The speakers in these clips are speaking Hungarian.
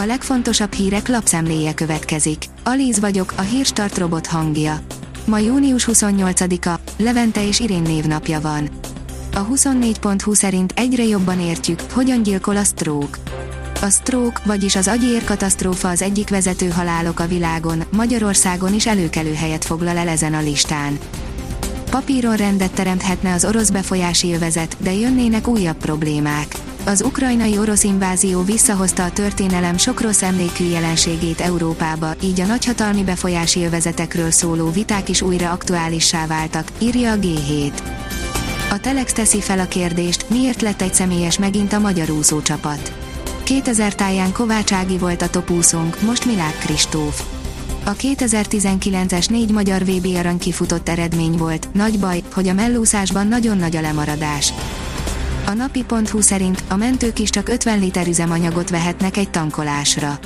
A legfontosabb hírek lapszemléje következik. Alíz vagyok, a hírstart robot hangja. Ma június 28-a, Levente és Irén névnapja van. A 24.20 szerint egyre jobban értjük, hogyan gyilkol a stroke. A stroke, vagyis az agyér katasztrófa az egyik vezető halálok a világon, Magyarországon is előkelő helyet foglal el ezen a listán. Papíron rendet teremthetne az orosz befolyási övezet, de jönnének újabb problémák. Az ukrajnai orosz invázió visszahozta a történelem sok rossz emlékű jelenségét Európába, így a nagyhatalmi befolyási övezetekről szóló viták is újra aktuálissá váltak, írja a G7. A Telex teszi fel a kérdést, miért lett egy személyes megint a magyar úszócsapat. 2000 táján Kovács Ági volt a topúszónk, most Milák Kristóf. A 2019-es négy magyar VB arany kifutott eredmény volt, nagy baj, hogy a mellúszásban nagyon nagy a lemaradás. A napi.hu szerint a mentők is csak 50 liter üzemanyagot vehetnek egy tankolásra.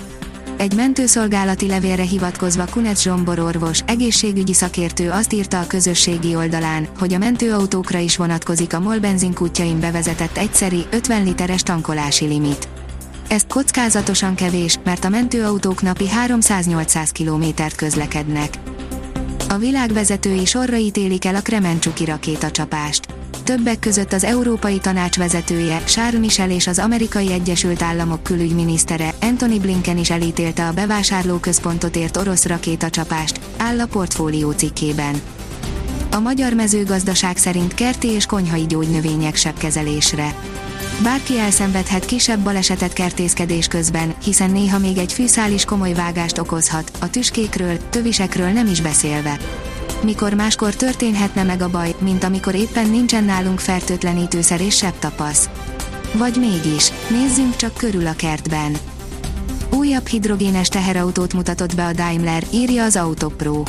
Egy mentőszolgálati levélre hivatkozva Kunec Zsombor orvos, egészségügyi szakértő azt írta a közösségi oldalán, hogy a mentőautókra is vonatkozik a MOL benzinkútjain bevezetett egyszeri, 50 literes tankolási limit. Ez kockázatosan kevés, mert a mentőautók napi 300-800 kilométert közlekednek. A világ vezetői sorra ítélik el a Kremencsuki rakétacsapást. Többek között az Európai Tanács vezetője, Charles Michel és az Amerikai Egyesült Államok külügyminisztere, Anthony Blinken is elítélte a bevásárlóközpontot ért orosz rakétacsapást, áll a portfólió cikkében. A magyar mezőgazdaság szerint kerti és konyhai gyógynövények sebkezelésre Bárki elszenvedhet kisebb balesetet kertészkedés közben, hiszen néha még egy fűszál is komoly vágást okozhat, a tüskékről, tövisekről nem is beszélve. Mikor máskor történhetne meg a baj, mint amikor éppen nincsen nálunk fertőtlenítőszer és sebb tapasz. Vagy mégis, nézzünk csak körül a kertben. Újabb hidrogénes teherautót mutatott be a Daimler, írja az Autopro.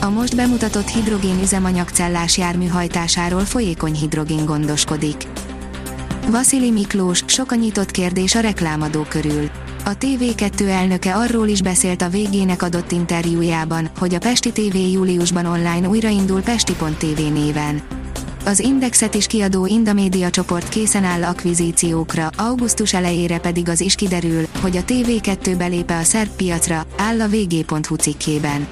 A most bemutatott hidrogén üzemanyagcellás jármű hajtásáról folyékony hidrogén gondoskodik. Vasili Miklós, sok a nyitott kérdés a reklámadó körül. A TV2 elnöke arról is beszélt a végének adott interjújában, hogy a Pesti TV júliusban online újraindul Pesti.tv néven. Az Indexet is kiadó Indamédia csoport készen áll akvizíciókra, augusztus elejére pedig az is kiderül, hogy a TV2 belépe a szerb piacra, áll a vg.hu cikkében.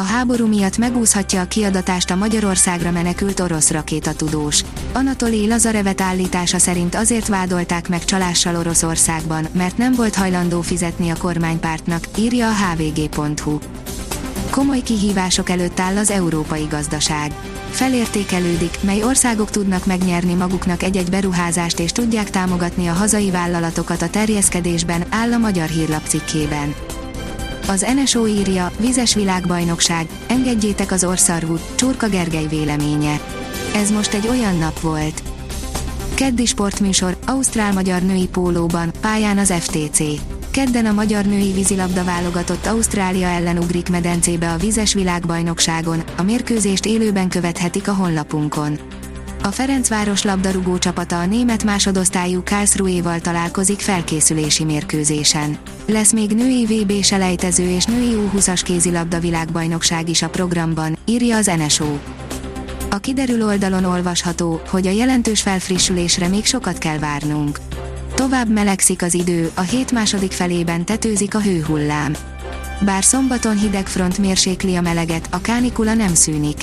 A háború miatt megúszhatja a kiadatást a Magyarországra menekült orosz rakétatudós. Anatoli Lazarevet állítása szerint azért vádolták meg csalással Oroszországban, mert nem volt hajlandó fizetni a kormánypártnak, írja a hvg.hu. Komoly kihívások előtt áll az európai gazdaság. Felértékelődik, mely országok tudnak megnyerni maguknak egy-egy beruházást és tudják támogatni a hazai vállalatokat a terjeszkedésben, áll a magyar hírlap cikkében. Az NSO írja, vizes világbajnokság, engedjétek az orszarvút, Csurka Gergely véleménye. Ez most egy olyan nap volt. Keddi sportműsor, Ausztrál-magyar női pólóban, pályán az FTC. Kedden a magyar női vízilabda válogatott Ausztrália ellen ugrik medencébe a vizes világbajnokságon, a mérkőzést élőben követhetik a honlapunkon. A Ferencváros labdarúgó csapata a német másodosztályú Karlsruhe-val találkozik felkészülési mérkőzésen. Lesz még női VB selejtező és női U20-as kézilabda világbajnokság is a programban, írja az NSO. A kiderül oldalon olvasható, hogy a jelentős felfrissülésre még sokat kell várnunk. Tovább melegszik az idő, a hét második felében tetőzik a hőhullám. Bár szombaton hideg front mérsékli a meleget, a kánikula nem szűnik.